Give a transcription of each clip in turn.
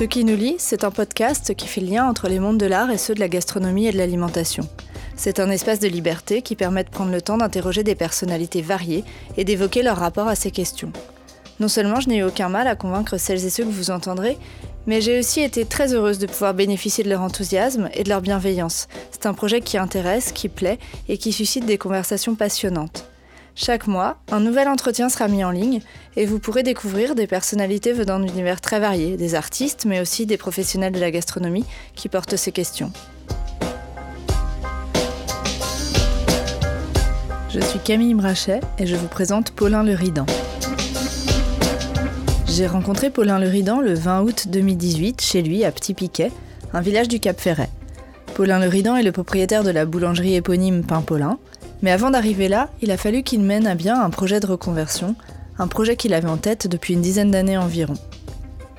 Ce qui nous lie, c'est un podcast qui fait le lien entre les mondes de l'art et ceux de la gastronomie et de l'alimentation. C'est un espace de liberté qui permet de prendre le temps d'interroger des personnalités variées et d'évoquer leur rapport à ces questions. Non seulement je n'ai eu aucun mal à convaincre celles et ceux que vous entendrez, mais j'ai aussi été très heureuse de pouvoir bénéficier de leur enthousiasme et de leur bienveillance. C'est un projet qui intéresse, qui plaît et qui suscite des conversations passionnantes. Chaque mois, un nouvel entretien sera mis en ligne et vous pourrez découvrir des personnalités venant d'univers très variés, des artistes mais aussi des professionnels de la gastronomie qui portent ces questions. Je suis Camille Brachet et je vous présente Paulin Le Ridan. J'ai rencontré Paulin Le Ridan le 20 août 2018 chez lui à Petit Piquet, un village du Cap Ferret. Paulin Le Ridan est le propriétaire de la boulangerie éponyme Pain Paulin, mais avant d'arriver là, il a fallu qu'il mène à bien un projet de reconversion, un projet qu'il avait en tête depuis une dizaine d'années environ.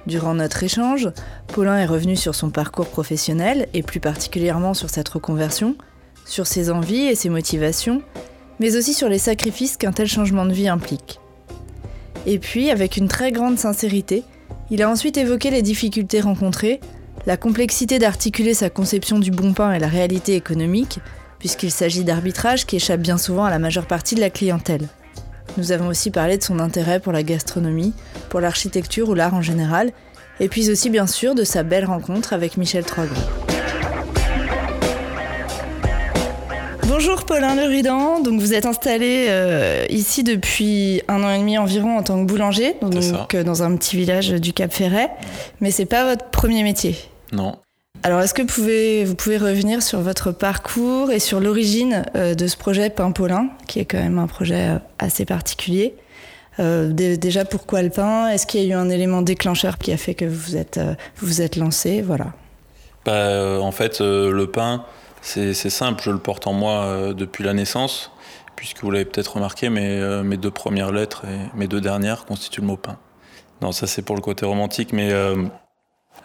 Durant notre échange, Paulin est revenu sur son parcours professionnel et plus particulièrement sur cette reconversion, sur ses envies et ses motivations, mais aussi sur les sacrifices qu'un tel changement de vie implique. Et puis, avec une très grande sincérité, il a ensuite évoqué les difficultés rencontrées, la complexité d'articuler sa conception du bon pain et la réalité économique, puisqu'il s'agit d'arbitrage qui échappe bien souvent à la majeure partie de la clientèle. Nous avons aussi parlé de son intérêt pour la gastronomie, pour l'architecture ou l'art en général, et puis aussi bien sûr de sa belle rencontre avec Michel Troisgros. Bonjour Paulin Le Ridan, donc vous êtes installé euh, ici depuis un an et demi environ en tant que boulanger, donc euh, dans un petit village du Cap Ferret, mais c'est pas votre premier métier? Non. Alors, est-ce que vous pouvez, vous pouvez revenir sur votre parcours et sur l'origine euh, de ce projet Pain Paulin, qui est quand même un projet euh, assez particulier euh, Déjà, pourquoi le pain? Est-ce qu'il y a eu un élément déclencheur qui a fait que vous êtes, vous, êtes lancé? Voilà. Bah, en fait, le pain, c'est simple. Je le porte en moi depuis la naissance, puisque vous l'avez peut-être remarqué, mais mes deux premières lettres et mes deux dernières constituent le mot pain. Non, ça c'est pour le côté romantique, mais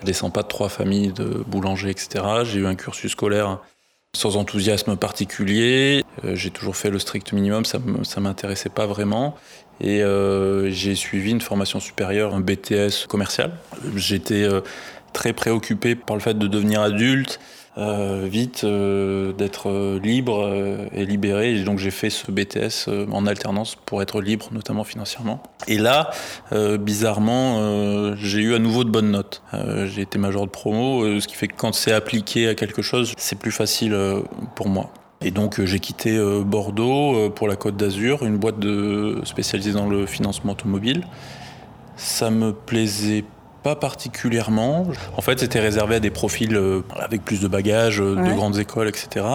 descends pas de trois familles de boulangers, etc. J'ai eu un cursus scolaire sans enthousiasme particulier. Euh, j'ai toujours fait le strict minimum, ça ne m'intéressait pas vraiment. Et euh, j'ai suivi une formation supérieure, un BTS commercial. J'étais euh, très préoccupé par le fait de devenir adulte, vite euh, d'être euh, libre et libéré. Et donc j'ai fait ce BTS en alternance pour être libre, notamment financièrement. Et là, bizarrement, j'ai eu à nouveau de bonnes notes. j'ai été major de promo, ce qui fait que quand c'est appliqué à quelque chose, c'est plus facile pour moi. Et donc j'ai quitté Bordeaux pour la Côte d'Azur, une boîte spécialisée dans le financement automobile. Ça me plaisait pas particulièrement. En fait, c'était réservé à des profils euh, avec plus de bagages, euh, de grandes écoles, etc.,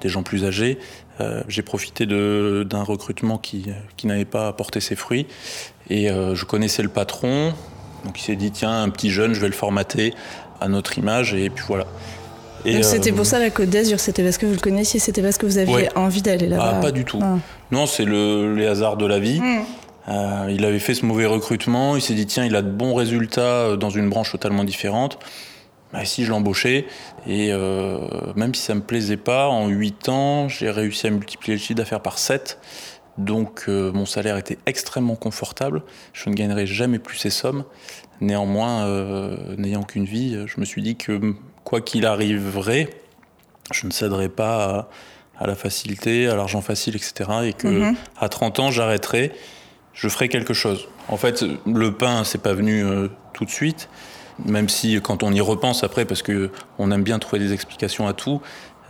des gens plus âgés. Euh, j'ai profité d'un recrutement qui, qui n'avait pas porté ses fruits. Et je connaissais le patron, donc il s'est dit tiens, un petit jeune, je vais le formater à notre image, et puis voilà. C'était pour ça la Côte d'Azur, c'était parce que vous le connaissiez, c'était parce que vous aviez envie d'aller là-bas. Ah, pas du tout. Ah. Non, c'est le, les hasards de la vie. Hmm. Euh, il avait fait ce mauvais recrutement, il s'est dit tiens, il a de bons résultats euh, dans une branche totalement différente. Bah, si je l'embauchais, et euh, même si ça me plaisait pas, en 8 ans, j'ai réussi à multiplier le chiffre d'affaires par 7. Donc mon salaire était extrêmement confortable, je ne gagnerais jamais plus ces sommes. Néanmoins, n'ayant qu'une vie, je me suis dit que quoi qu'il arriverait, je ne céderais pas à, la facilité, à l'argent facile, etc. Et que mhm. à 30 ans, j'arrêterais je ferai quelque chose. En fait, le pain, c'est pas venu euh, tout de suite, même si quand on y repense après, parce que on aime bien trouver des explications à tout,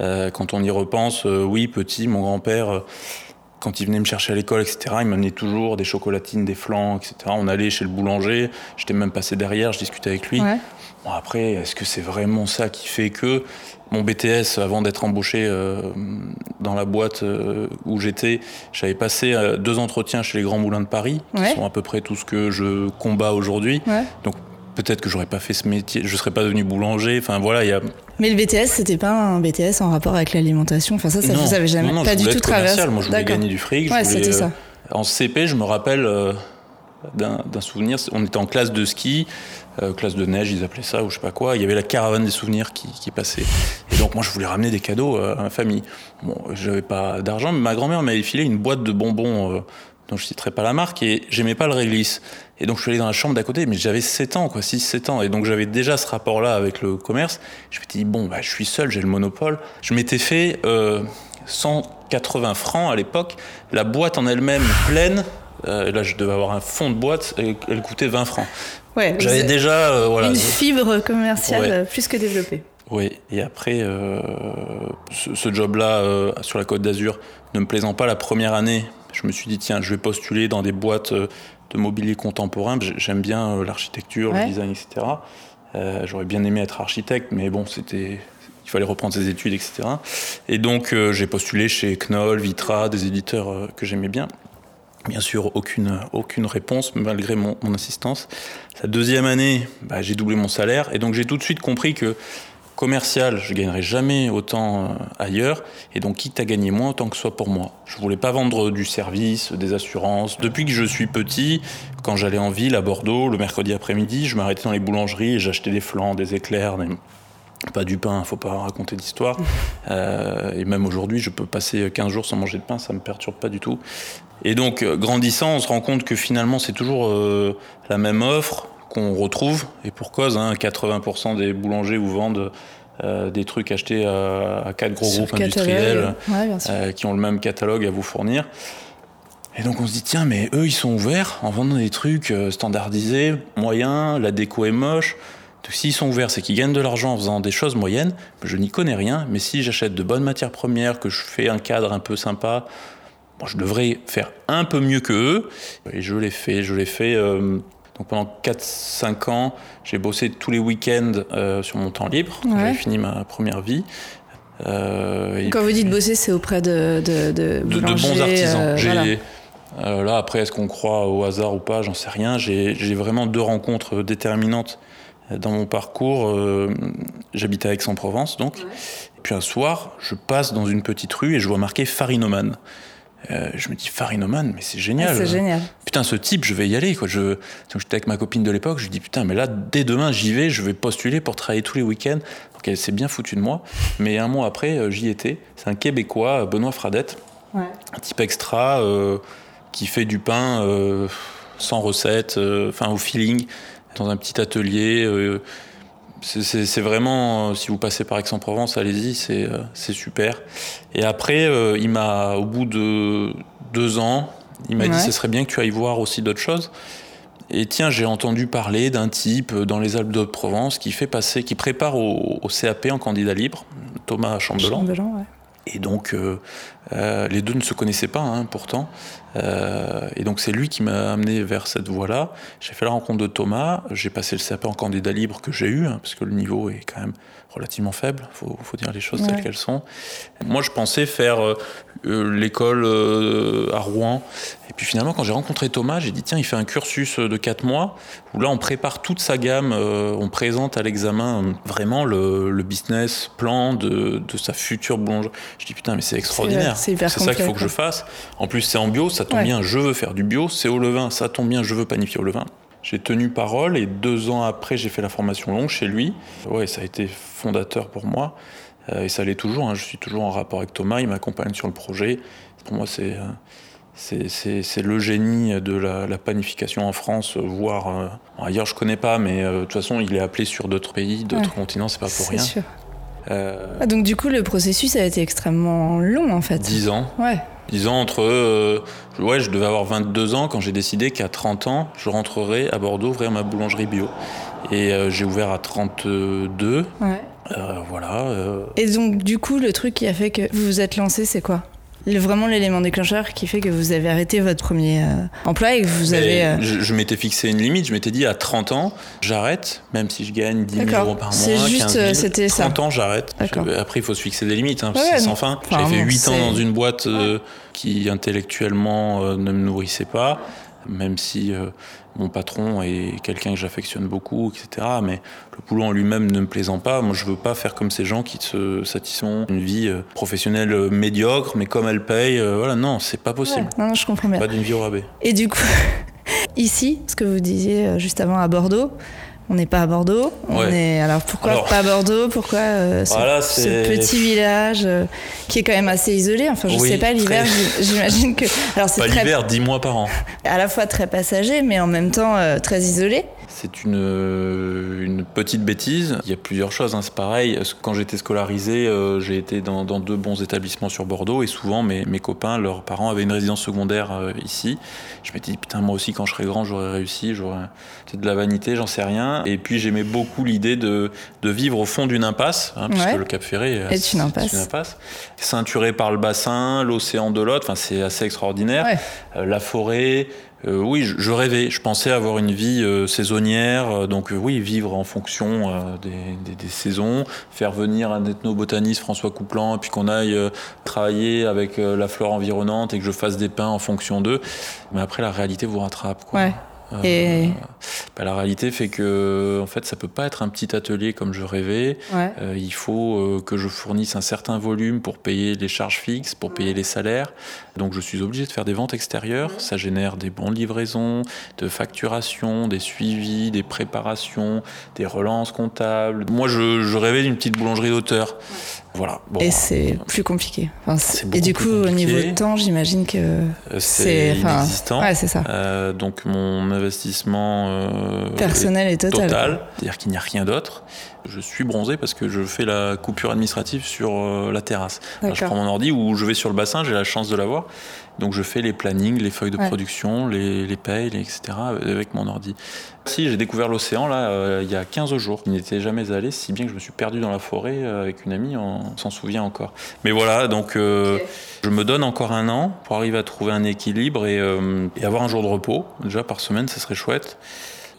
euh, quand on y repense, euh, oui, petit, mon grand-père, quand il venait me chercher à l'école, etc., il m'amenait toujours des chocolatines, des flancs, etc. On allait chez le boulanger, j'étais même passé derrière, je discutais avec lui. Bon, après, est-ce que c'est vraiment ça qui fait que mon BTS, avant d'être embauché euh, dans la boîte euh, où j'étais, j'avais passé euh, deux entretiens chez les grands moulins de Paris, qui sont à peu près tout ce que je combats aujourd'hui. Donc peut-être que j'aurais pas fait ce métier, je serais pas devenu boulanger. Enfin voilà, il y a. Mais le BTS, c'était pas un BTS en rapport avec l'alimentation. Enfin ça, ça vous avez jamais non, pas du tout traversé. Moi, je voulais gagner du fric. Ouais, ça. En CP, je me rappelle d'un souvenir. On était en classe de ski, euh, classe de neige, ils appelaient ça, ou je sais pas quoi. Il y avait la caravane des souvenirs qui, passait. Et donc, moi, je voulais ramener des cadeaux à ma famille. Bon, j'avais pas d'argent, mais ma grand-mère m'avait filé une boîte de bonbons. Euh, dont je citerai pas la marque, et j'aimais pas le réglisse. Et donc je suis allé dans la chambre d'à côté, mais j'avais 7 ans, quoi, 6-7 ans. Et donc j'avais déjà ce rapport-là avec le commerce. Je me suis dit, bon, bah, je suis seul, j'ai le monopole. Je m'étais fait euh, 180 francs à l'époque. La boîte en elle-même pleine, euh, là je devais avoir un fond de boîte, et elle coûtait 20 francs. Ouais, J'avais déjà euh, voilà, une fibre commerciale Ouais. plus que développée. Oui, et après, euh, ce, ce job-là sur la Côte d'Azur ne me plaisant pas la première année, je me suis dit, tiens, je vais postuler dans des boîtes de mobilier contemporain. J'ai- J'aime bien l'architecture, Ouais. le design, etc. J'aurais bien aimé être architecte, mais bon, c'était. Il fallait reprendre ses études, etc. Et donc, euh, j'ai postulé chez Knoll, Vitra, des éditeurs euh, que j'aimais bien. Bien sûr, aucune, aucune réponse, malgré mon, mon insistance. La deuxième année, bah, j'ai doublé mon salaire. Et donc, j'ai tout de suite compris que commercial, je gagnerai jamais autant euh, ailleurs. Et donc, quitte à gagner moins, autant que ce soit pour moi. Je voulais pas vendre du service, des assurances. Depuis que je suis petit, quand j'allais en ville, à Bordeaux, le mercredi après-midi, je m'arrêtais dans les boulangeries et j'achetais des flans, des éclairs, des- pas du pain, faut pas raconter d'histoire. Euh, et même aujourd'hui, je peux passer 15 jours sans manger de pain, ça me perturbe pas du tout. Et donc, euh, grandissant, on se rend compte que finalement, c'est toujours euh, la même offre qu'on retrouve, et pour cause, hein, 80% des boulangers vous vendent euh, des trucs achetés à, à quatre gros Sur groupes industriels. Ouais, qui ont le même catalogue à vous fournir. Et donc on se dit, tiens, mais eux, ils sont ouverts en vendant des trucs standardisés, moyens, la déco est moche. Donc s'ils sont ouverts, c'est qu'ils gagnent de l'argent en faisant des choses moyennes. Je n'y connais rien, mais si j'achète de bonnes matières premières, que je fais un cadre un peu sympa, bon, je devrais faire un peu mieux que eux. Et je l'ai fait, je l'ai fait. euh, donc pendant 4-5 ans, j'ai bossé tous les week-ends euh, sur mon temps libre. Ouais. J'avais fini ma première vie. Euh, Quand vous dites bosser, c'est auprès de, de, de, de, de boulangers, bons artisans. J'ai- voilà. là, après, est-ce qu'on croit au hasard ou pas? J'en sais rien. J'ai j'ai vraiment deux rencontres déterminantes dans mon parcours. Euh, J'habitais à Aix-en-Provence, donc. Et puis un soir, je passe dans une petite rue et je vois marqué Farinoman. Euh, je me dis Farinoman, mais c'est génial. Ah, c'est génial. Putain, ce type, je vais y aller. Quoi. Je, donc, j'étais avec ma copine de l'époque, je lui dis putain, mais là, dès demain, j'y vais, je vais postuler pour travailler tous les week-ends. Donc elle s'est bien foutue de moi. Mais un mois après, euh, j'y étais. C'est un Québécois, Benoît Fradette, Ouais. un type extra euh, qui fait du pain euh, sans recette, enfin au feeling, dans un petit atelier. euh, c'est- vraiment, euh, si vous passez par Aix-en-Provence, allez-y, c'est euh, super. Et après, euh, il m'a, au bout de deux ans, il m'a Ouais. dit ce serait bien que tu ailles voir aussi d'autres choses. Et tiens, j'ai entendu parler d'un type dans les Alpes de Provence qui fait passer, qui prépare au, au CAP en candidat libre, Thomas Chambellan. Chambellan, ouais. Et donc, euh, euh, les deux ne se connaissaient pas, hein, pourtant. Euh, et donc, c'est lui qui m'a amené vers cette voie-là. J'ai fait la rencontre de Thomas. J'ai passé le CAP en candidat libre que j'ai eu, hein, parce que le niveau est quand même relativement faible. Il faut, faut dire les choses Ouais. telles qu'elles sont. Moi, je pensais faire euh, euh, l'école euh, à Rouen. Et puis finalement, quand j'ai rencontré Thomas, j'ai dit tiens, il fait un cursus de 4 mois où là, on prépare toute sa gamme. euh, on présente à l'examen euh, vraiment le, le business plan de, de sa future boulangerie. Je dis putain, mais c'est extraordinaire. c'est ça qu'il faut que je fasse. En plus, c'est en bio, ça tombe Ouais. bien, je veux faire du bio. C'est au levain, ça tombe bien, je veux panifier au levain. J'ai tenu parole et deux ans après, j'ai fait la formation longue chez lui. Ouais, ça a été fondateur pour moi. Euh, et ça l'est toujours. hein. Je suis toujours en rapport avec Thomas. Il m'accompagne sur le projet. Pour moi, c'est euh, c'est- le génie de la, la panification en France, voire euh, ailleurs. Je connais pas, mais euh, de toute façon, il est appelé sur d'autres pays, d'autres Ouais. continents. C'est pas pour rien. sûr. Euh, Ah, donc du coup, le processus a été extrêmement long en fait. 10 ans. Ouais. 10 ans entre. euh, ouais, je devais avoir 22 ans quand j'ai décidé qu'à 30 ans, je rentrerai à Bordeaux ouvrir ma boulangerie bio. Et euh, j'ai ouvert à 32. ouais. Euh, voilà. Et donc du coup, le truc qui a fait que vous vous êtes lancé, c'est quoi? Le- Vraiment l'élément déclencheur qui fait que vous avez arrêté votre premier euh, emploi et que vous mais avez. euh, Je, je m'étais fixé une limite. Je m'étais dit à 30 ans, j'arrête, même si je gagne 10 000 D'accord. euros par mois. C'est juste, 15 000, euh, c'était ça. 30 ans, j'arrête. Après, il faut se fixer des limites. Hein, Ouais, c'est sans fin. J'avais fait non, 8 ans dans une boîte euh, qui intellectuellement euh, ne me nourrissait pas. Même si euh, mon patron est quelqu'un que j'affectionne beaucoup, etc. Mais le boulot en lui-même ne me plaisant pas, moi je veux pas faire comme ces gens qui se satisfont d'une vie euh, professionnelle médiocre, mais comme elle paye, voilà, non, c'est pas possible. Non, non, je comprends bien. Pas d'une vie au rabais. Et du coup, ici, ce que vous disiez juste avant à Bordeaux, On n'est pas à Bordeaux. On est... Alors pourquoi pas à Bordeaux? Pourquoi euh, ce, petit village euh, qui est quand même assez isolé? Enfin, je sais pas, l'hiver, j'imagine que. Alors, c'est pas l'hiver, dix mois par an. À la fois très passager, mais en même temps très isolé. C'est une, euh, une, petite bêtise. Il y a plusieurs choses. Hein. C'est pareil. Quand j'étais scolarisé, euh, j'ai été dans, deux bons établissements sur Bordeaux et souvent mes, mes copains, leurs parents avaient une résidence secondaire euh, ici. Je m'étais dit putain moi aussi quand je serai grand j'aurais réussi. J'aurais peut-être de la vanité, j'en sais rien. Et puis j'aimais beaucoup l'idée de, de, vivre au fond d'une impasse, hein, puisque le Cap Ferré est une impasse. Une impasse. Ceinturé par le bassin, l'océan de l'autre. Enfin c'est assez extraordinaire. la forêt. Euh, oui, je, rêvais. Je pensais avoir une vie euh, saisonnière, euh, donc oui, vivre en fonction des, saisons, faire venir un ethnobotaniste, François Couplan, et puis qu'on aille travailler avec la flore environnante et que je fasse des pains en fonction d'eux. Mais après, la réalité vous rattrape. Quoi. Euh, et... Bah, la réalité fait que en fait ça peut pas être un petit atelier comme je rêvais. Euh, il faut euh, que je fournisse un certain volume pour payer les charges fixes, pour payer les salaires. Donc je suis obligé de faire des ventes extérieures. Ça génère des bons de livraison, de facturation, des suivis, des préparations, des relances comptables. Moi je, je rêvais d'une petite boulangerie d'auteur. Voilà. et c'est plus compliqué. et du coup, au niveau de temps, j'imagine que euh, c'est inexistant. Ouais, c'est ça. Euh, donc mon investissement euh, personnel est, total. total C'est-à-dire qu'il n'y a rien d'autre. Je suis bronzé parce que je fais la coupure administrative sur la terrasse. je prends mon ordi ou je vais sur le bassin, j'ai la chance de l'avoir. Donc je fais les plannings, les feuilles de production, les, les payes, etc. avec mon ordi. Si, j'ai découvert l'océan là euh, il y a 15 jours. Je n'y étais jamais allé, si bien que je me suis perdu dans la forêt euh, avec une amie, on s'en souvient encore. Mais voilà, donc euh, je me donne encore un an pour arriver à trouver un équilibre et, et avoir un jour de repos. Déjà par semaine, ça serait chouette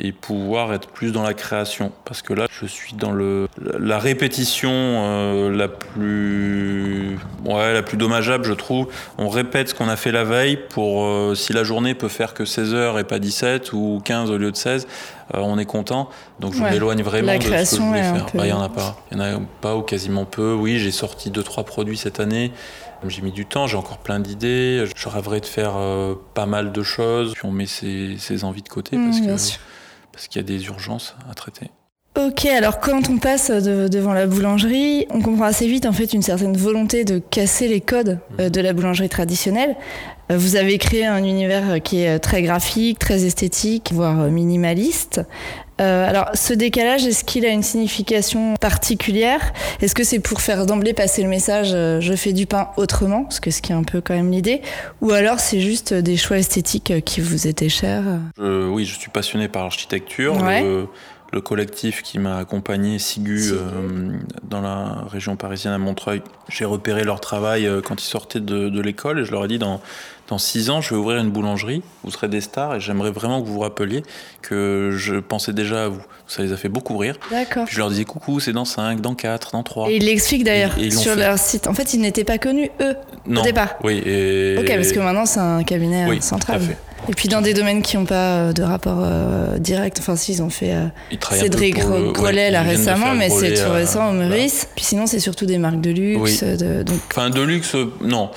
et pouvoir être plus dans la création. Parce que là, je suis dans le, la répétition euh, la, plus, ouais, la plus dommageable, je trouve. On répète ce qu'on a fait la veille pour, euh, si la journée peut faire que 16 heures et pas 17 ou 15 au lieu de 16, euh, on est content. Donc je m'éloigne vraiment de ce que je voulais faire. Bah, il n'y en a pas. Il n'y en a pas ou quasiment peu. Oui, j'ai sorti 2-3 produits cette année. J'ai mis du temps, j'ai encore plein d'idées. Je rêverais de faire pas mal de choses. Puis on met ses, envies de côté mmh, parce que parce qu'il y a des urgences à traiter. Ok, alors quand on passe devant la boulangerie, on comprend assez vite en fait une certaine volonté de casser les codes euh, de la boulangerie traditionnelle. Euh, vous avez créé un univers qui est très graphique, très esthétique, voire minimaliste. Euh, alors, ce décalage, est-ce qu'il a une signification particulière? Est-ce que c'est pour faire d'emblée passer le message je fais du pain autrement, parce que ce qui est un peu quand même l'idée, ou alors c'est juste des choix esthétiques qui vous étaient chers? Oui, je suis passionné par l'architecture. Le collectif qui m'a accompagné, Sigu, euh, dans la région parisienne à Montreuil. J'ai repéré leur travail euh, quand ils sortaient de, l'école et je leur ai dit dans, dans six ans, je vais ouvrir une boulangerie, vous serez des stars et j'aimerais vraiment que vous vous rappeliez que je pensais déjà à vous. Ça les a fait beaucoup rire. D'accord. Je leur disais coucou, c'est dans 5, dans 4, dans 3. Et ils l'expliquent d'ailleurs sur leur site. En fait, ils n'étaient pas connus, eux, non. au départ. Oui. Et... Ok, parce que maintenant, c'est un cabinet oui, central. Tout à fait. Et puis dans des domaines qui n'ont pas euh, de rapport euh, direct, enfin si ils ont fait euh, Cédric Grelet là récemment, mais c'est tout récent au Meurice. Puis sinon c'est surtout des marques de luxe. De, donc... Enfin de luxe, non.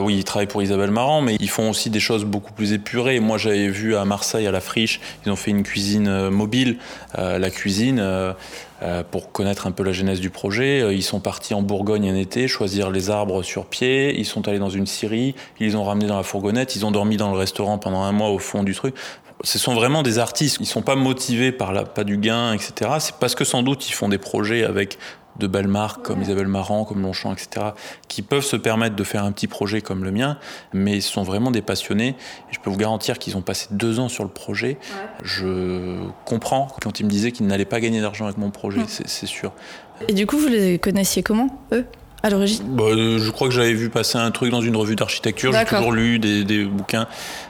oui, ils travaillent pour Isabelle Marant, mais ils font aussi des choses beaucoup plus épurées. Moi j'avais vu à Marseille, à la Friche, ils ont fait une cuisine mobile. la cuisine euh, pour connaître un peu la genèse du projet. Euh, ils sont partis en Bourgogne un été, choisir les arbres sur pied. Ils sont allés dans une scierie, ils les ont ramenés dans la fourgonnette, ils ont dormi dans le restaurant pendant un mois au fond du truc. Ce sont vraiment des artistes. Ils sont pas motivés par la pas du gain, etc. C'est parce que sans doute ils font des projets avec de belles marques comme Isabelle Marant, comme Longchamp, etc., qui peuvent se permettre de faire un petit projet comme le mien, mais ils sont vraiment des passionnés. Et je peux vous garantir qu'ils ont passé deux ans sur le projet. Je comprends quand ils me disaient qu'ils n'allaient pas gagner d'argent avec mon projet, c'est sûr. Et du coup, vous les connaissiez comment, eux à l'origine? Bah, euh, Je crois que j'avais vu passer un truc dans une revue d'architecture. J'ai toujours lu des, bouquins,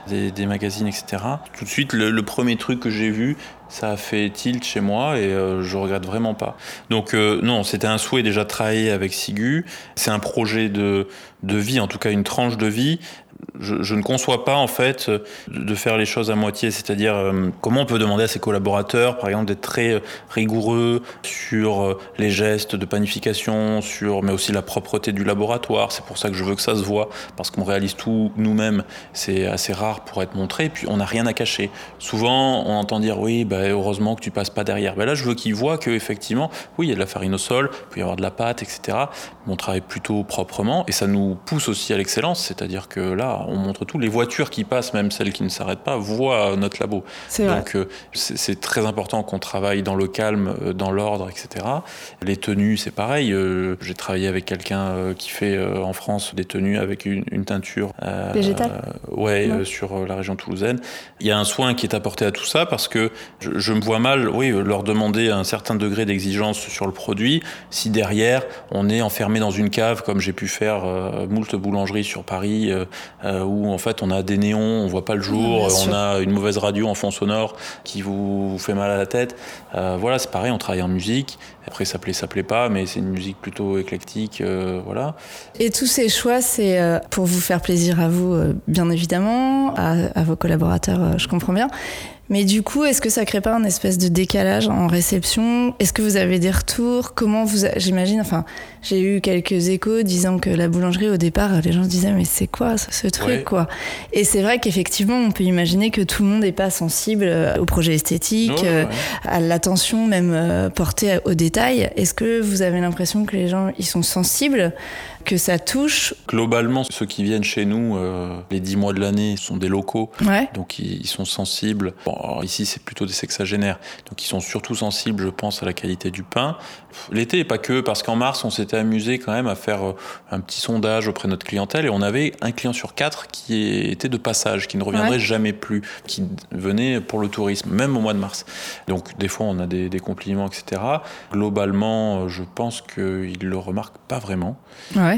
des, magazines, etc. Tout de suite, le premier truc que j'ai vu, ça a fait tilt chez moi et euh, je regrette vraiment pas. Donc euh, non, c'était un souhait déjà de travailler avec Sigu. C'est un projet de, de vie, en tout cas une tranche de vie je, ne conçois pas en fait de faire les choses à moitié, c'est-à-dire euh, comment on peut demander à ses collaborateurs, par exemple, d'être très euh, rigoureux sur euh, les gestes de panification, sur mais aussi la propreté du laboratoire. C'est pour ça que je veux que ça se voit, parce qu'on réalise tout nous-mêmes. C'est assez rare pour être montré, et puis on n'a rien à cacher. Souvent, on entend dire oui, bah, heureusement que tu passes pas derrière. Bah, là, je veux qu'ils voient que effectivement, oui, il y a de la farine au sol, il peut y avoir de la pâte, etc. Mais on travaille plutôt proprement et ça nous pousse aussi à l'excellence. C'est-à-dire que là, on montre tout. Les voitures qui passent, même celles qui ne s'arrêtent pas, voient notre labo. Donc, euh, c'est très important qu'on travaille dans le calme, euh, dans l'ordre, etc. Les tenues, c'est pareil. Euh, j'ai travaillé avec quelqu'un qui fait en France des tenues avec une, teinture végétale. ouais, sur la région toulousaine. Il y a un soin qui est apporté à tout ça parce que je, me vois mal, oui, leur demander un certain degré d'exigence sur le produit si derrière on est enfermé dans une cave comme j'ai pu faire moult boulangeries sur Paris où en fait on a des néons, on voit pas le jour, on a une mauvaise radio en fond sonore qui vous fait mal à la tête. Euh, voilà, c'est pareil, on travaille en musique. Après, ça plaît, ça plaît pas, mais c'est une musique plutôt éclectique, euh, voilà. Et tous ces choix, c'est euh, pour vous faire plaisir à vous, bien évidemment, à, à vos collaborateurs, je comprends bien. Mais du coup, est-ce que ça crée pas un espèce de décalage en réception? Est-ce que vous avez des retours? Comment vous, j'imagine, enfin, j'ai eu quelques échos disant que la boulangerie au départ, les gens se disaient mais c'est quoi ce, truc quoi? Et c'est vrai qu'effectivement, on peut imaginer que tout le monde n'est pas sensible euh, au projet esthétique, euh, à l'attention même euh, portée aux détails. Est-ce que vous avez l'impression que les gens ils sont sensibles? Que ça touche Globalement, ceux qui viennent chez nous, les dix mois de l'année, sont des locaux, donc ils, sont sensibles. Bon, ici, c'est plutôt des sexagénaires, donc ils sont surtout sensibles, je pense, à la qualité du pain. L'été, et pas que, parce qu'en mars, on s'était amusé quand même à faire euh, un petit sondage auprès de notre clientèle et on avait un client sur quatre qui était de passage, qui ne reviendrait jamais plus, qui venait pour le tourisme, même au mois de mars. Donc des fois, on a des, compliments, etc. Globalement, euh, je pense qu'ils ne le remarquent pas vraiment,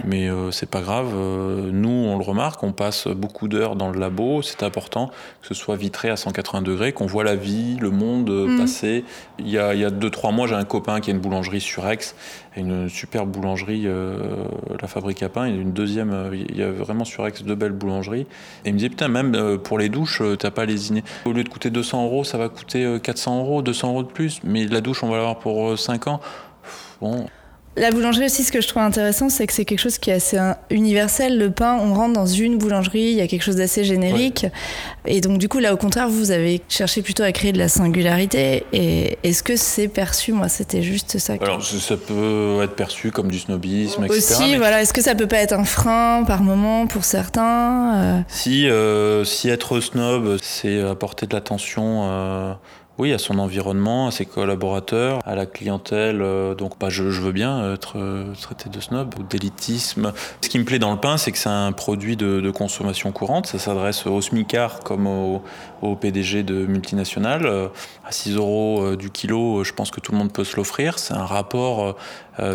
mais euh, c'est pas grave. nous, on le remarque, on passe beaucoup d'heures dans le labo, c'est important que ce soit vitré à 180 degrés, qu'on voit la vie, le monde mm. passer. Il y a 2-3 mois, j'ai un copain qui a une boulangerie sur une super boulangerie, euh, la Fabrique à pain, et une deuxième, euh, il y a vraiment sur deux belles boulangeries. Et il me disait, putain, même euh, pour les douches, t'as pas lésiné. Au lieu de coûter 200 euros, ça va coûter 400 euros, 200 euros de plus, mais la douche, on va l'avoir pour 5 ans. Bon. La boulangerie aussi, ce que je trouve intéressant, c'est que c'est quelque chose qui est assez universel. Le pain, on rentre dans une boulangerie, il y a quelque chose d'assez générique. Et donc, du coup, là, au contraire, vous avez cherché plutôt à créer de la singularité. Et est-ce que c'est perçu? Moi, c'était juste ça. Alors, ça peut être perçu comme du snobisme, etc. Aussi, voilà. Est-ce que ça peut pas être un frein par moment pour certains euh? Si, euh, si être snob, c'est apporter de l'attention. Euh, oui, à son environnement, à ses collaborateurs, à la clientèle. Euh, donc, bah, je, veux bien être euh, traité de snob ou d'élitisme. Ce qui me plaît dans le pain, c'est que c'est un produit de, consommation courante. Ça s'adresse aux smicards comme aux, PDG de multinationales. Euh, à 6 euros du kilo, je pense que tout le monde peut se l'offrir. C'est un rapport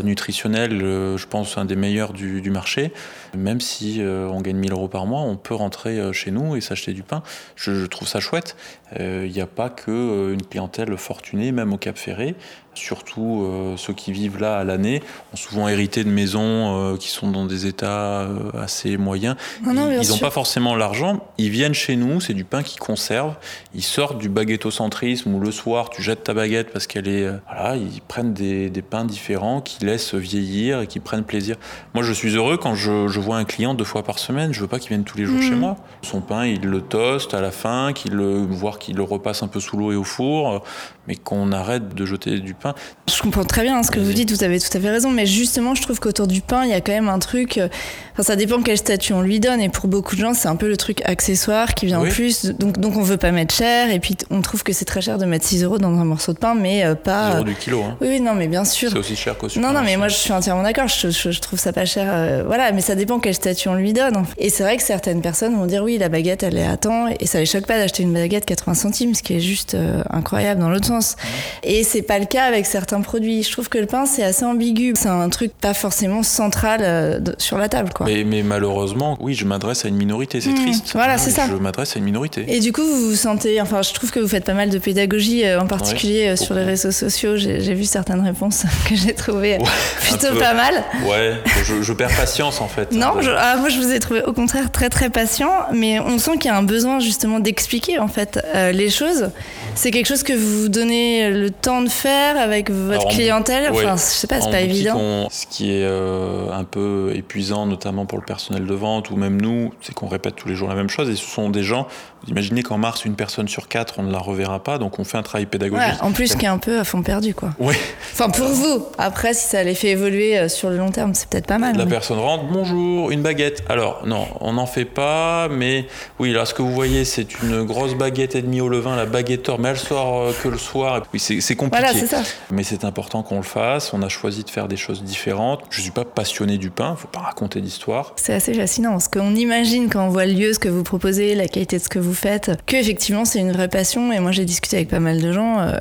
nutritionnel, je pense, un des meilleurs du, marché. Même si on gagne 1000 euros par mois, on peut rentrer chez nous et s'acheter du pain. Je, trouve ça chouette. Il n'y a pas que une clientèle fortunée, même au Cap Ferré surtout euh, ceux qui vivent là à l'année, ont souvent hérité de maisons euh, qui sont dans des états euh, assez moyens. ils n'ont pas forcément l'argent, ils viennent chez nous, c'est du pain qu'ils conservent, ils sortent du baguettocentrisme où le soir tu jettes ta baguette parce qu'elle est... voilà, ils prennent des, pains différents qui laissent vieillir et qui prennent plaisir. Moi je suis heureux quand je, vois un client deux fois par semaine, je veux pas qu'il vienne tous les jours chez mm. moi. Son pain, il le toast à la fin, qu'il le, voire qu'il le repasse un peu sous l'eau et au four, mais qu'on arrête de jeter du pain je comprends très bien ce que vous dites, vous avez tout à fait raison, mais justement, je trouve qu'autour du pain, il y a quand même un truc. Euh, enfin, ça dépend quel statut on lui donne, et pour beaucoup de gens, c'est un peu le truc accessoire qui vient en plus. Donc, donc, on veut pas mettre cher, et puis on trouve que c'est très cher de mettre 6 euros dans un morceau de pain, mais euh, pas. 6 euros du kilo, hein. Oui, oui, non, mais bien sûr. C'est aussi cher qu'au Non, non, mais moi, je suis entièrement d'accord, je, trouve ça pas cher. Euh, voilà, mais ça dépend quel statut on lui donne. Et c'est vrai que certaines personnes vont dire, oui, la baguette, elle est à temps, et ça les choque pas d'acheter une baguette 80 centimes, ce qui est juste incroyable dans l'autre sens. Et c'est pas le cas avec certains produits. Je trouve que le pain, c'est assez ambigu. C'est un truc pas forcément central euh, sur la table. Quoi. Mais, malheureusement, oui, je m'adresse à une minorité. C'est mmh, triste. Voilà, c'est ça. Je m'adresse à une minorité. Et du coup, vous vous sentez. Enfin, je trouve que vous faites pas mal de pédagogie, euh, en particulier euh, sur les réseaux sociaux. J'ai vu certaines réponses que j'ai trouvées plutôt pas mal. Ouais, je, perds patience en fait. Non, ah, moi je vous ai trouvé au contraire très très patient, mais on sent qu'il y a un besoin justement d'expliquer en fait les choses. C'est quelque chose que vous vous donnez le temps de faire avec votre clientèle Enfin, je sais pas, c'est pas évident. ce qui est euh, un peu épuisant, notamment pour le personnel de vente ou même nous, c'est qu'on répète tous les jours la même chose. Et ce sont des gens. Imaginez qu'en mars, une personne sur quatre, on ne la reverra pas, donc on fait un travail pédagogique. en plus, qui est un peu à fond perdu, quoi. Oui. Enfin, pour vous. Après, si ça les fait évoluer euh, sur le long terme, c'est peut-être pas mal. La personne rentre, bonjour, une baguette. Alors, non, on n'en fait pas, mais oui, là, ce que vous voyez, c'est une grosse baguette et demie au levain, la baguette or, mais elle sort euh, que le soir. Oui, c'est compliqué. Voilà, c'est ça. Mais c'est important qu'on le fasse. On a choisi de faire des choses différentes. Je suis pas passionné du pain, faut pas raconter d'histoire. C'est assez fascinant parce qu'on imagine quand on voit le lieu, ce que vous proposez, la qualité de ce que vous faites, que effectivement c'est une vraie passion. Et moi, j'ai discuté avec pas mal de gens euh,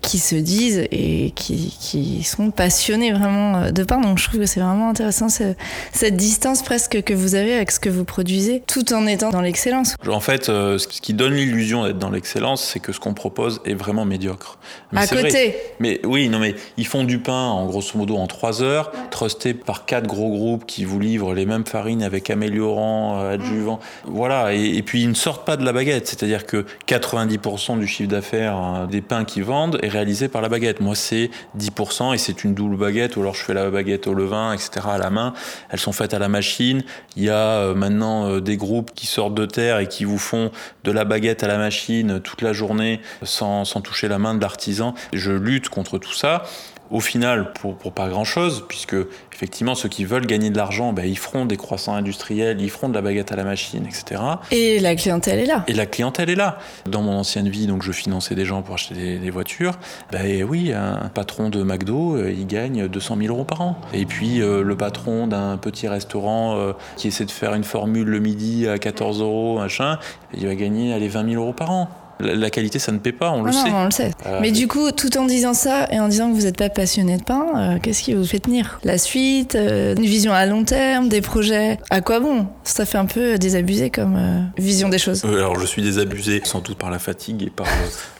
qui se disent et qui, qui, sont passionnés vraiment euh, de pain. Donc, je trouve que c'est vraiment intéressant cette distance presque que vous avez avec ce que vous produisez, tout en étant dans l'excellence. En fait, euh, ce qui donne l'illusion d'être dans l'excellence, c'est que ce qu'on propose est vraiment médiocre. à côté. Mais oui, non, mais ils font du pain en grosso modo en 3 heures, trusté par quatre gros groupes qui vous livrent les mêmes farines avec améliorants, euh, adjuvants. Voilà, et, puis ils ne sortent pas de la baguette. C'est-à-dire que 90% du chiffre d'affaires hein, des pains qu'ils vendent est réalisé par la baguette. Moi, c'est 10% et c'est une double baguette, ou alors je fais la baguette au levain, etc. à la main. Elles sont faites à la machine. Il y a euh, maintenant euh, des groupes qui sortent de terre et qui vous font de la baguette à la machine toute la journée sans, sans toucher la main de l'artisan. Je lutte contre tout ça au final pour, pour pas grand chose, puisque effectivement ceux qui veulent gagner de l'argent, ben, ils feront des croissants industriels, ils feront de la baguette à la machine, etc. Et la clientèle est là. Et la clientèle est là. Dans mon ancienne vie, donc je finançais des gens pour acheter des, voitures. Ben oui, un patron de McDo, euh, il gagne 200 000 euros par an. Et puis euh, le patron d'un petit restaurant euh, qui essaie de faire une formule le midi à 14 euros, machin, il va gagner allez, 20 000 euros par an. La qualité, ça ne paie pas, on le sait. on le sait. Euh, mais du coup, tout en disant ça et en disant que vous n'êtes pas passionné de pain, euh, qu'est-ce qui vous fait tenir? La suite, euh, une vision à long terme, des projets À quoi bon? Ça fait un peu désabusé comme vision des choses. alors, je suis désabusé sans doute par la fatigue et par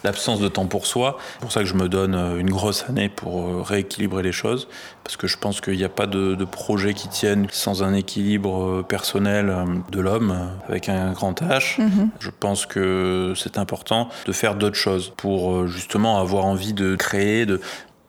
l'absence de temps pour soi. C'est pour ça que je me donne une grosse année pour rééquilibrer les choses. Parce que je pense qu'il n'y a pas de, projet qui tienne sans un équilibre personnel de l'homme avec un grand H. Mhm. Je pense que c'est important de faire d'autres choses pour euh, justement avoir envie de créer, de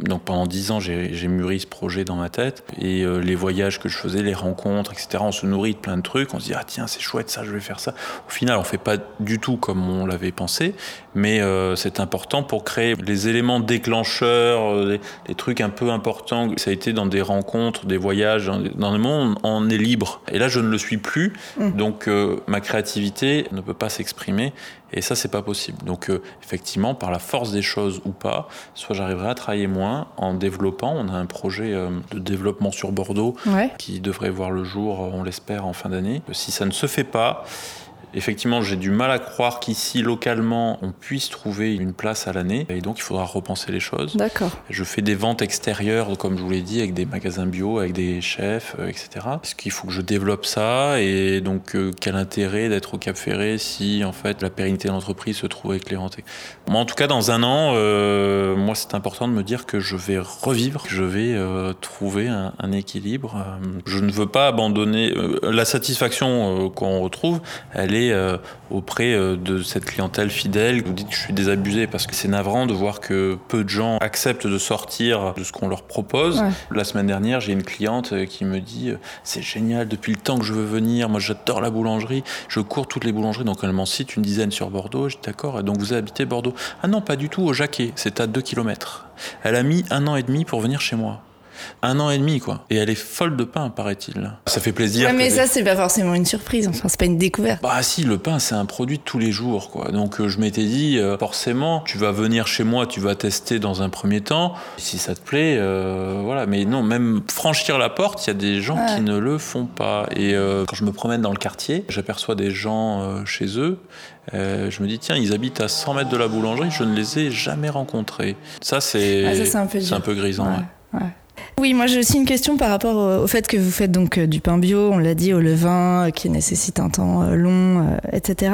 donc pendant dix ans, j'ai mûri ce projet dans ma tête. Et euh, les voyages que je faisais, les rencontres, etc., on se nourrit de plein de trucs. On se dit, ah tiens, c'est chouette, ça, je vais faire ça. Au final, on fait pas du tout comme on l'avait pensé. Mais euh, c'est important pour créer les éléments déclencheurs, euh, les, trucs un peu importants. Ça a été dans des rencontres, des voyages. Dans, le monde, on est libre. Et là, je ne le suis plus. Mmh. Donc ma créativité ne peut pas s'exprimer. Et ça, c'est pas possible. Donc, effectivement, par la force des choses ou pas, soit j'arriverai à travailler moins, en développant. On a un projet euh, de développement sur Bordeaux qui devrait voir le jour, on l'espère, en fin d'année. Si ça ne se fait pas, Effectivement, j'ai du mal à croire qu'ici, localement, on puisse trouver une place à l'année. Et donc, il faudra repenser les choses. D'accord. Je fais des ventes extérieures, comme je vous l'ai dit, avec des magasins bio, avec des chefs, euh, etc. Parce qu'il faut que je développe ça. Et donc, euh, quel intérêt d'être au Cap Ferré si, en fait, la pérennité de l'entreprise se trouve éclairantée? Moi, en tout cas, dans un an, euh, moi, c'est important de me dire que je vais revivre, que je vais trouver un, un équilibre. je ne veux pas abandonner. la satisfaction qu'on retrouve, elle est euh, auprès euh, de cette clientèle fidèle. Vous dites que je suis désabusé parce que c'est navrant de voir que peu de gens acceptent de sortir de ce qu'on leur propose. La semaine dernière, j'ai une cliente euh, qui me dit c'est génial depuis le temps que je veux venir. Moi, j'adore la boulangerie. Je cours toutes les boulangeries. Donc, elle m'en cite une dizaine sur Bordeaux. Je dis d'accord. Donc, vous habitez Bordeaux Ah non, pas du tout, au Jacquet. C'est à 2 km. Elle a mis un an et demi pour venir chez moi un an et demi, quoi. Et elle est folle de pain, paraît-il. Ça fait plaisir. Ouais, mais ça, c'est pas forcément une surprise. Enfin, c'est pas une découverte. Bah, si, le pain, c'est un produit de tous les jours, quoi. Donc, euh, je m'étais dit, euh, forcément, tu vas venir chez moi, tu vas tester dans un premier temps. Si ça te plaît, euh, voilà. Mais non, même franchir la porte, il y a des gens qui ne le font pas. Et quand je me promène dans le quartier, j'aperçois des gens chez eux. je me dis, tiens, ils habitent à 100 mètres de la boulangerie, je ne les ai jamais rencontrés. Ça, c'est ah, un, un, peu grisant. Ouais. Oui, moi j'ai aussi une question par rapport au, fait que vous faites donc euh, du pain bio, on l'a dit, au levain, euh, qui nécessite un temps euh, long, etc.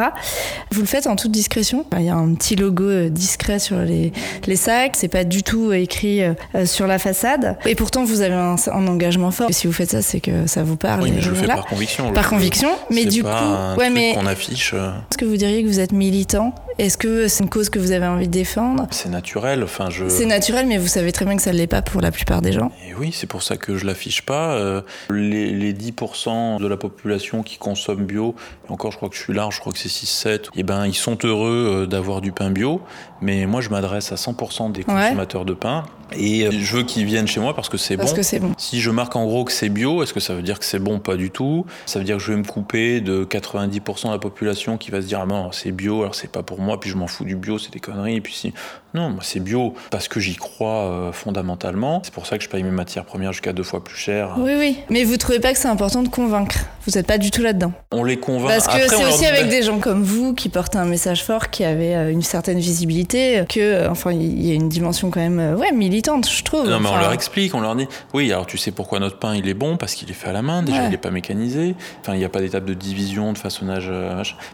Vous le faites en toute discrétion? Il y a un petit logo discret sur les, les sacs, c'est pas du tout écrit sur la façade. Et pourtant, vous avez un, engagement fort. Et si vous faites ça, c'est que ça vous parle. Oui, mais je le fais par conviction. Par conviction, mais du pas coup, un ouais, mais qu'on affiche. Est-ce que vous diriez que vous êtes militant? Est-ce que c'est une cause que vous avez envie de défendre? C'est naturel. Enfin, je. C'est naturel, mais vous savez très bien que ça ne l'est pas pour la plupart des gens. Et oui, c'est pour ça que je l'affiche pas. Euh, les, les, 10% de la population qui consomme bio, encore je crois que je suis large, je crois que c'est 6-7, eh ben, ils sont heureux euh, d'avoir du pain bio. Mais moi, je m'adresse à 100% des consommateurs de pain. Et euh, je veux qu'ils viennent chez moi parce que c'est bon. Parce que c'est bon. Si je marque en gros que c'est bio, est-ce que ça veut dire que c'est bon Pas du tout? Ça veut dire que je vais me couper de 90% de la population qui va se dire ah non c'est bio, alors c'est pas pour moi, puis je m'en fous du bio, c'est des conneries. Et puis si non, moi c'est bio parce que j'y crois fondamentalement. C'est pour ça que je paye mes matières premières jusqu'à deux fois plus cher. Oui oui. Mais vous trouvez pas que c'est important de convaincre? Vous n'êtes pas du tout là-dedans. On les convainc. Parce que c'est aussi avec des gens comme vous qui portent un message fort, qui avait euh, une certaine visibilité, que enfin il y a une dimension quand même ouais militante, je trouve. Non mais on leur explique, on leur dit oui alors tu sais pourquoi notre pain il est bon? Parce qu'il est fait à la main déjà il n'est pas mécanisé. Enfin il n'y a pas d'étape de division, de façonnage,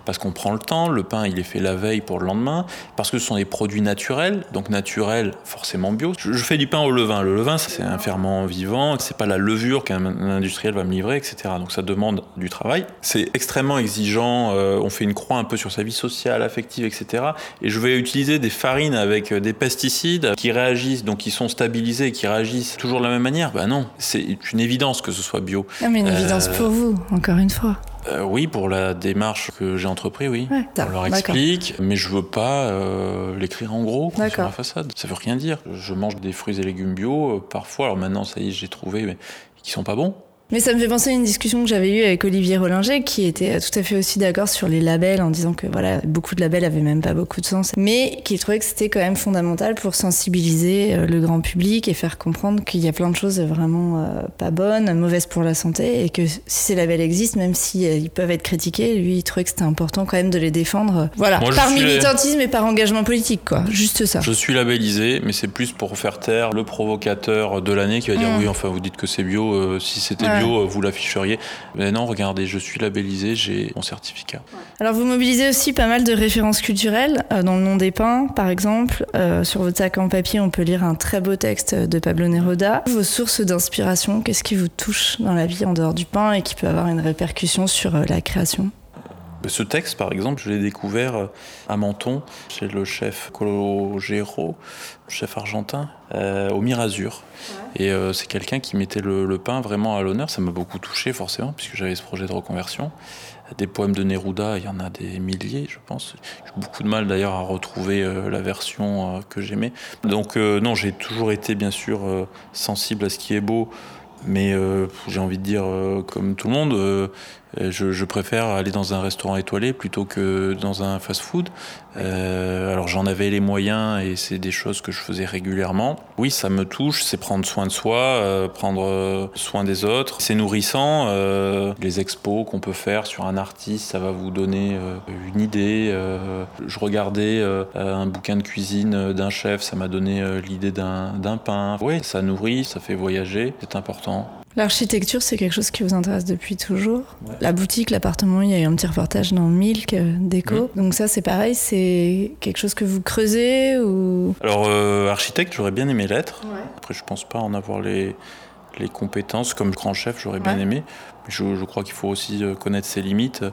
parce qu'on prend le temps. Le pain il est fait la veille pour le lendemain parce que ce sont des produits naturels, donc naturels forcément bio. Je, fais du pain au levain. Le levain c'est un ferment vivant, c'est pas la levure qu'un industriel va me livrer, etc. Donc ça demande du travail. C'est extrêmement exigeant. Euh, on fait une croix un peu sur sa vie sociale, affective, etc. Et je vais utiliser des farines avec des pesticides qui réagissent, donc qui sont stabilisés, qui réagissent toujours de la même manière. Ben non, c'est une évidence que ce soit bio. Non, mais une évidence pour vous, encore une fois. Euh, oui, pour la démarche que j'ai entreprise, oui. on leur explique, mais je veux pas euh, l'écrire en gros sur la façade. Ça veut rien dire. Je mange des fruits et légumes bio, euh, parfois. Alors maintenant, ça y est, j'ai trouvé, mais qui sont pas bons. Mais ça me fait penser à une discussion que j'avais eue avec Olivier Rollinger, qui était tout à fait aussi d'accord sur les labels, en disant que voilà, beaucoup de labels avaient même pas beaucoup de sens, mais qui trouvait que c'était quand même fondamental pour sensibiliser euh, le grand public et faire comprendre qu'il y a plein de choses vraiment euh, pas bonnes, mauvaises pour la santé, et que si ces labels existent, même s'ils euh, peuvent être critiqués, lui, il trouvait que c'était important quand même de les défendre. Voilà, par militantisme et par engagement politique, quoi. Juste ça. Je suis labellisé, mais c'est plus pour faire taire le provocateur de l'année qui va dire mmh. oui, enfin, vous dites que c'est bio, si c'était euh, vous l'afficheriez. Mais non, regardez, je suis labellisé, j'ai mon certificat. Alors vous mobilisez aussi pas mal de références culturelles, euh, dans le nom des pains, par exemple. Euh, sur votre sac en papier, on peut lire un très beau texte de Pablo Neruda. Vos sources d'inspiration, qu'est-ce qui vous touche dans la vie en dehors du pain et qui peut avoir une répercussion sur la création? Ce texte, par exemple, je l'ai découvert à Menton, chez le chef Cologero, chef argentin, au Mirazur. Et euh, c'est quelqu'un qui mettait le, pain vraiment à l'honneur. Ça m'a beaucoup touché, forcément, puisque j'avais ce projet de reconversion. Des poèmes de Neruda, il y en a des milliers, je pense. J'ai beaucoup de mal d'ailleurs à retrouver euh, la version euh, que j'aimais. Donc, non, j'ai toujours été, bien sûr, sensible à ce qui est beau. Mais j'ai envie de dire, comme tout le monde, je, je, préfère aller dans un restaurant étoilé plutôt que dans un fast-food. Euh, alors j'en avais les moyens et c'est des choses que je faisais régulièrement. Oui, ça me touche, c'est prendre soin de soi, euh, prendre soin des autres. C'est nourrissant. Euh, les expos qu'on peut faire sur un artiste, ça va vous donner euh, une idée. Euh, je regardais un bouquin de cuisine d'un chef, ça m'a donné l'idée d'un pain. Oui, ça nourrit, ça fait voyager, c'est important. L'architecture, c'est quelque chose qui vous intéresse depuis toujours. La boutique, l'appartement, il y a eu un petit reportage dans Milk euh, déco. Donc ça, c'est pareil, c'est quelque chose que vous creusez ou? Alors euh, architecte, j'aurais bien aimé l'être. Après, je pense pas en avoir les les compétences comme grand chef, j'aurais bien aimé. Je, je crois qu'il faut aussi euh, connaître ses limites.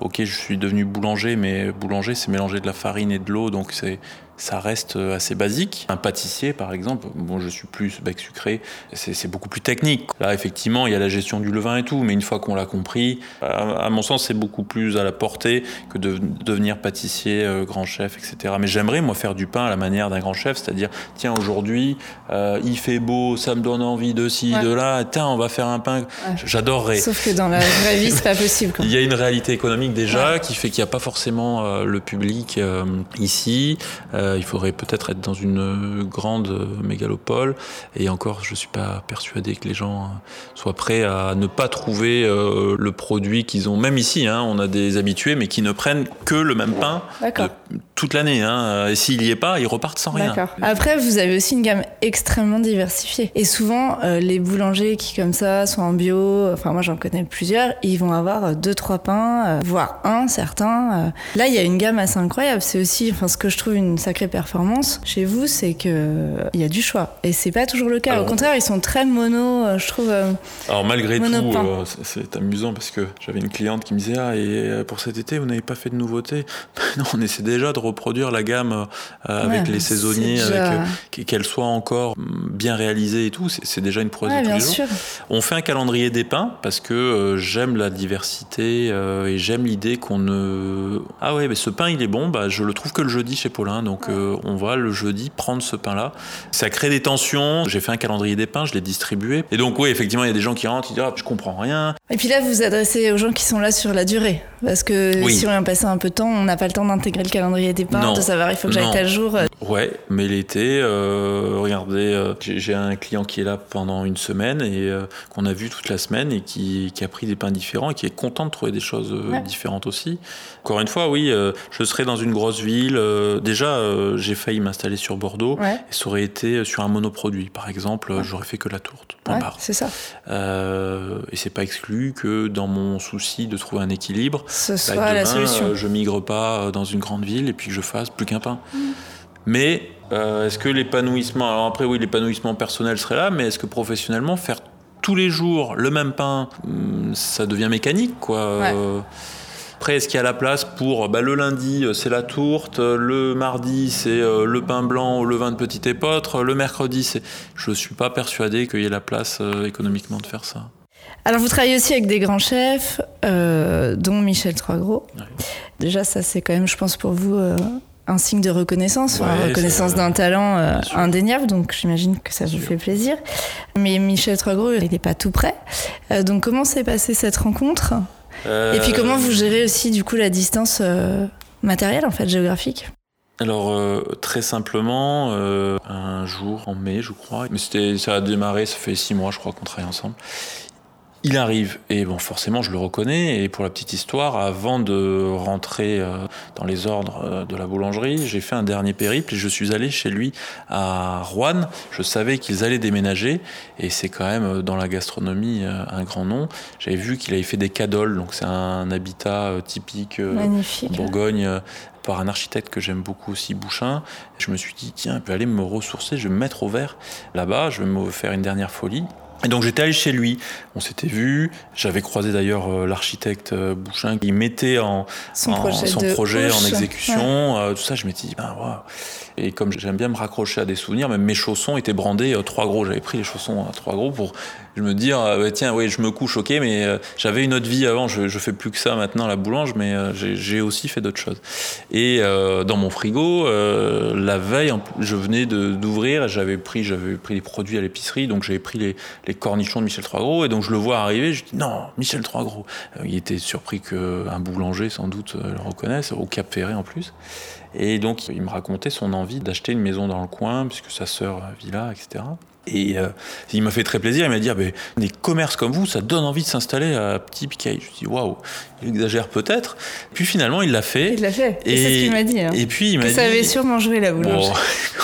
Ok, je suis devenu boulanger, mais boulanger, c'est mélanger de la farine et de l'eau, donc c'est ça reste euh, assez basique. Un pâtissier, par exemple, bon, je suis plus bec sucré, c'est beaucoup plus technique. Là, effectivement, il y a la gestion du levain et tout, mais une fois qu'on l'a compris, à, mon sens, c'est beaucoup plus à la portée que de devenir pâtissier, euh, grand chef, etc. Mais j'aimerais, moi, faire du pain à la manière d'un grand chef, c'est-à-dire, tiens, aujourd'hui, euh, il fait beau, ça me donne envie de ci, de là, tiens, on va faire un pain. J'adorerais. Sauf que dans la vraie vie, c'est pas possible. Il y a une réalité économique déjà qui fait qu'il n'y a pas forcément le public ici. Euh, il faudrait peut-être être dans une grande mégalopole. Et encore, je ne suis pas persuadé que les gens soient prêts à ne pas trouver euh, le produit qu'ils ont. Même ici, hein, on a des habitués, mais qui ne prennent que le même pain toute l'année. Hein. Et s'il y est pas, ils repartent sans rien. Après, vous avez aussi une gamme extrêmement diversifiée. Et souvent, euh, les boulangers qui, comme ça, sont en bio, enfin, moi j'en connais plusieurs, ils vont avoir deux, trois pains, euh, voire un, certains. Là, il y a une gamme assez incroyable. C'est aussi, enfin, ce que je trouve une sacrée performance chez vous, c'est que il y a du choix. Et c'est pas toujours le cas. Au contraire, ils sont très mono, je trouve. Alors, malgré tout, c'est amusant parce que j'avais une cliente qui me disait Ah, et pour cet été, vous n'avez pas fait de nouveautés? Non, on essaie déjà de reproduire la gamme avec les saisonniers, qu'elle soit encore bien réalisée et tout. C'est déjà une prouesse de tous les jours. On fait un calendrier des pains parce que euh, j'aime la diversité euh, et j'aime l'idée qu'on ne. Ah ouais, mais ce pain il est bon, bah, je le trouve que le jeudi chez Paulin, donc euh, on va le jeudi prendre ce pain-là. Ça crée des tensions. J'ai fait un calendrier des pains, je l'ai distribué. Et donc, oui, effectivement, il y a des gens qui rentrent, ils disent ah, je comprends rien. Et puis là, vous vous adressez aux gens qui sont là sur la durée. Parce que si on vient passer un peu de temps, on n'a pas le temps d'intégrer le calendrier des pains, de savoir il faut que j'aille tel jour. Ouais, mais l'été, euh, regardez, euh, j'ai un client qui est là pendant une semaine et euh, qu'on a vu toute la semaine et qui, qui, a pris des pains différents et qui est content de trouver des choses différentes aussi. Encore une fois, oui, je serais dans une grosse ville. déjà, j'ai failli m'installer sur Bordeaux et ça aurait été sur un monoproduit. Par exemple, j'aurais fait que la tourte. Point C'est ça. et c'est pas exclu que dans mon souci de trouver un équilibre, ce bah, soit la solution. je migre pas dans une grande ville et puis que je fasse plus qu'un pain. Mm. Mais euh, est-ce que l'épanouissement, alors après oui, l'épanouissement personnel serait là, mais est-ce que professionnellement, faire tous les jours le même pain, hmm, ça devient mécanique, quoi. Euh, après, est-ce qu'il y a la place pour bah, le lundi, euh, c'est la tourte, le mardi, c'est le pain blanc ou le vin de petit épeautre, le mercredi, c'est. Je ne suis pas persuadé qu'il y ait la place économiquement de faire ça. Alors, vous travaillez aussi avec des grands chefs, dont Michel Troisgros. Déjà, ça, c'est quand même, je pense, pour vous un signe de reconnaissance, une reconnaissance d'un talent euh, indéniable, donc j'imagine que ça vous fait plaisir. Mais Michel Troisgros, il n'est pas tout prêt. Euh, donc comment s'est passée cette rencontre? Et puis comment vous gérez aussi du coup la distance euh, matérielle en fait, géographique? Alors très simplement, un jour en mai, je crois, mais c'était, ça a démarré, ça fait six mois, je crois qu'on travaille ensemble. Il arrive, et bon, forcément, je le reconnais. Et pour la petite histoire, avant de rentrer euh, dans les ordres euh, de la boulangerie, j'ai fait un dernier périple et je suis allé chez lui à Rouen. Je savais qu'ils allaient déménager, et c'est quand même euh, dans la gastronomie un grand nom. J'avais vu qu'il avait fait des cadoles, donc c'est un habitat typique Bourgogne par un architecte que j'aime beaucoup aussi, Bouchin. Je me suis dit, tiens, je vais aller me ressourcer, je vais me mettre au vert là-bas, je vais me faire une dernière folie. Et donc j'étais allé chez lui, on s'était vu, j'avais croisé d'ailleurs euh, l'architecte euh, Bouchin qui mettait en, son projet, en, exécution, euh, tout ça, je m'étais dit, ben wow. Et comme j'aime bien me raccrocher à des souvenirs, même mes chaussons étaient brandés trois gros, j'avais pris les chaussons à trois gros pour je me dire, bah, tiens, oui, je me couche, ok, mais j'avais une autre vie avant, je, je fais plus que ça maintenant, la boulange, mais j'ai aussi fait d'autres choses. Et dans mon frigo, la veille, je venais d'ouvrir, j'avais pris, j'avais pris les produits à l'épicerie, donc j'avais pris les les cornichons de Michel Troisgros. Et donc je le vois arriver, je dis non, Michel Troisgros. Euh, il était surpris qu'un boulanger, sans doute, euh, le reconnaisse, au Cap Ferré en plus. Et donc il me racontait son envie d'acheter une maison dans le coin, puisque sa sœur vit là, etc. Et euh, il m'a fait très plaisir. Il m'a dit ah, ben, des commerces comme vous, ça donne envie de s'installer à Petit Piquet. Je dis waouh, il exagère peut-être. Puis finalement, il l'a fait. Il l'a fait. Et, c'est ce qu'il m'a dit. Hein. Et puis il m'a dit. Ça avait sûrement joué la boulangerie.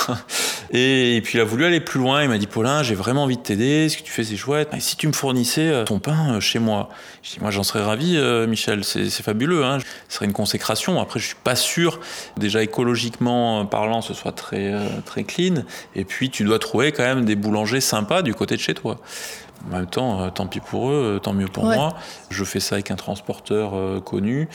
et, puis il a voulu aller plus loin. Il m'a dit Paulin, j'ai vraiment envie de t'aider. Ce que tu fais, c'est chouette. Et si tu me fournissais euh, ton pain euh, chez moi? Je dis moi, j'en serais ravi, Michel. C'est fabuleux. Hein. Ce serait une consécration. Après, je suis pas sûr, déjà écologiquement parlant, ce soit très très clean. Et puis, tu dois trouver quand même des boulanger sympa du côté de chez toi. En même temps, euh, tant pis pour eux, euh, tant mieux pour moi. Je fais ça avec un transporteur euh, connu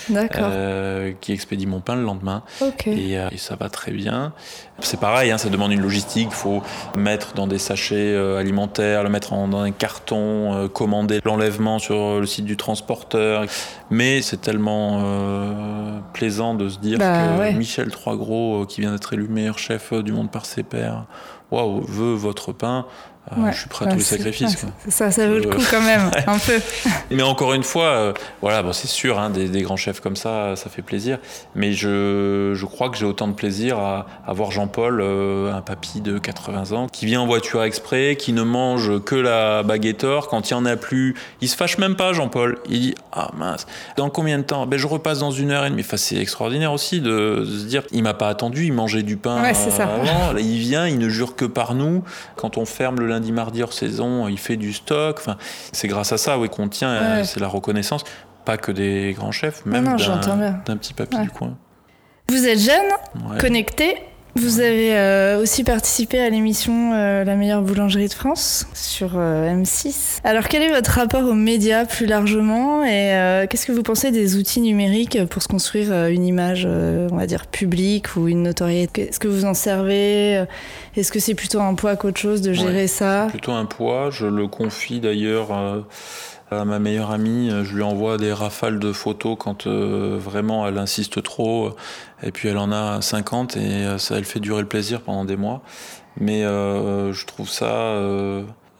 qui expédie mon pain le lendemain. Et, ça va très bien. C'est pareil, hein, ça demande une logistique. Il faut mettre dans des sachets alimentaires, le mettre dans un carton, commander l'enlèvement sur le site du transporteur. Mais c'est tellement plaisant de se dire bah, que Michel Troisgros, qui vient d'être élu meilleur chef du monde par ses pairs, waouh, veut votre pain, euh, je suis prêt à tous les sacrifices. Ça, ça vaut le coup quand même, un peu. Mais encore une fois, euh, voilà, bon, c'est sûr, hein, des, grands chefs comme ça, ça fait plaisir. Mais je, je crois que j'ai autant de plaisir à, à voir Jean-Paul, euh, un papy de 80 ans, qui vient en voiture exprès, qui ne mange que la baguetteur. Quand il n'y en a plus, il se fâche même pas, Jean-Paul. Il dit Ah mince, dans combien de temps? Ben, Je repasse dans une heure et demie. Enfin, c'est extraordinaire aussi de, se dire Il m'a pas attendu, il mangeait du pain ouais, ça. avant. Là, il vient, il ne jure que par nous. Quand on ferme le lundi, mardi hors saison, il fait du stock. Enfin, c'est grâce à ça oui, qu'on tient, euh, c'est la reconnaissance, pas que des grands chefs, même d'un petit papy du coin. Vous êtes jeune, connecté, vous avez euh, aussi participé à l'émission euh, La meilleure boulangerie de France sur euh, M6. Alors quel est votre rapport aux médias plus largement et qu'est-ce que vous pensez des outils numériques pour se construire une image, on va dire, publique ou une notoriété? Est-ce que vous en servez? Est-ce que c'est plutôt un poids qu'autre chose de gérer ça? Plutôt un poids. Je le confie d'ailleurs ma meilleure amie, euh, je lui envoie des rafales de photos quand euh, vraiment elle insiste trop. Et puis elle en a 50 et euh, ça, elle fait durer le plaisir pendant des mois. Mais je trouve ça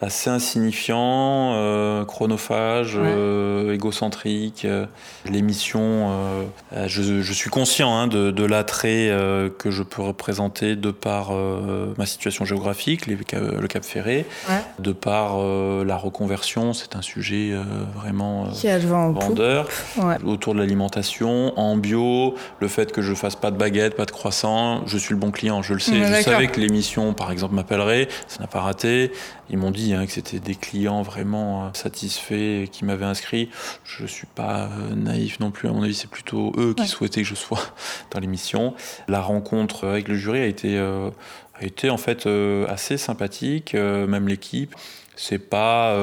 assez insignifiant, euh, chronophage, euh, égocentrique. Euh, l'émission, je, suis conscient hein, de, l'attrait que je peux représenter de par ma situation géographique, le Cap Ferré, de par la reconversion, c'est un sujet vraiment vendeur, autour de l'alimentation, en bio, le fait que je fasse pas de baguette, pas de croissant, je suis le bon client, je le sais. je savais que l'émission, par exemple, m'appellerait, ça n'a pas raté. Ils m'ont dit hein, que c'était des clients vraiment euh, satisfaits qui m'avaient inscrit. Je ne suis pas euh, naïf non plus, à mon avis, c'est plutôt eux qui souhaitaient que je sois dans l'émission. La rencontre avec le jury a été, euh, a été en fait assez sympathique, même l'équipe. C'est pas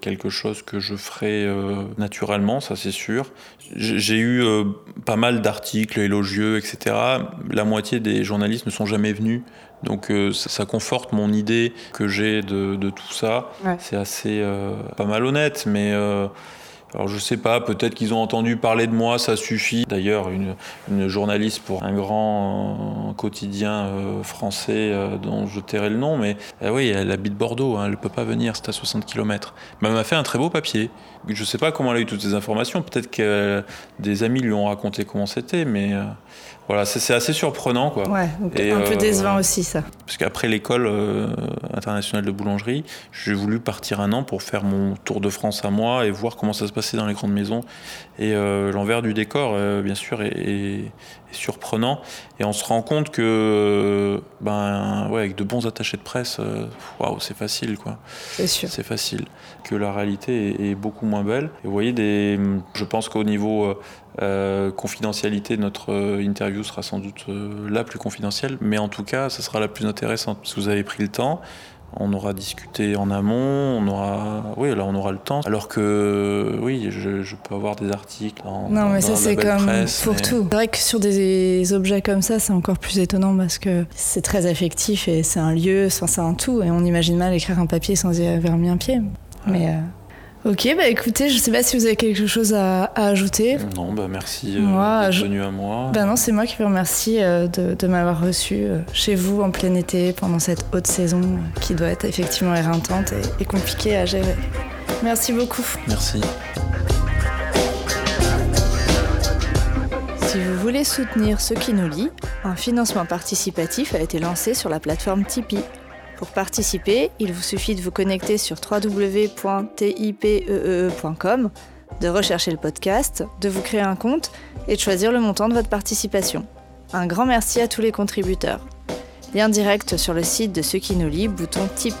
quelque chose que je ferais naturellement, ça c'est sûr. J'ai eu pas mal d'articles élogieux, etc. La moitié des journalistes ne sont jamais venus donc euh, ça, conforte mon idée que j'ai de, tout ça. C'est assez euh, pas malhonnête, mais euh, alors je sais pas, peut-être qu'ils ont entendu parler de moi, ça suffit. D'ailleurs, une, journaliste pour un grand quotidien français dont je tairai le nom, mais oui, elle habite Bordeaux, hein, elle ne peut pas venir, c'est à 60 km. Mais elle m'a fait un très beau papier. Je sais pas comment elle a eu toutes ces informations, peut-être que des amis lui ont raconté comment c'était, mais voilà, c'est assez surprenant. Quoi. Ouais, Et, un peu euh, décevant aussi ça. Parce qu'après l'école euh, internationale de boulangerie, j'ai voulu partir un an pour faire mon tour de France à moi et voir comment ça se passait dans les grandes maisons. Et euh, l'envers du décor, bien sûr, est, surprenant. Et on se rend compte que, ben, ouais, avec de bons attachés de presse, waouh, c'est facile, quoi. C'est sûr. C'est facile. Que la réalité est, beaucoup moins belle. Et vous voyez, des, je pense qu'au niveau euh, confidentialité, notre euh, interview sera sans doute euh, la plus confidentielle, mais en tout cas, ce sera la plus intéressante. Si vous avez pris le temps, on aura discuté en amont, on aura, oui, là on aura le temps. Alors que, oui, je, peux avoir des articles. Dans, non, mais ça c'est comme pour tout. C'est vrai que sur des objets comme ça, c'est encore plus étonnant parce que c'est très affectif et c'est un lieu, c'est un tout, et on imagine mal écrire un papier sans y avoir mis un pied. Mais Ok, bah écoutez, je sais pas si vous avez quelque chose à, ajouter. Non, bah merci euh, d'être venu à moi. Bah non, c'est moi qui vous remercie euh, de, m'avoir reçu euh, chez vous en plein été pendant cette haute saison qui doit être effectivement éreintante et, compliquée à gérer. Merci beaucoup. Merci. Si vous voulez soutenir ceux qui nous lit, un financement participatif a été lancé sur la plateforme Tipeee. Pour participer, il vous suffit de vous connecter sur www.tipeee.com, de rechercher le podcast, de vous créer un compte et de choisir le montant de votre participation. Un grand merci à tous les contributeurs. Lien direct sur le site de ceux qui nous lit, bouton Tip.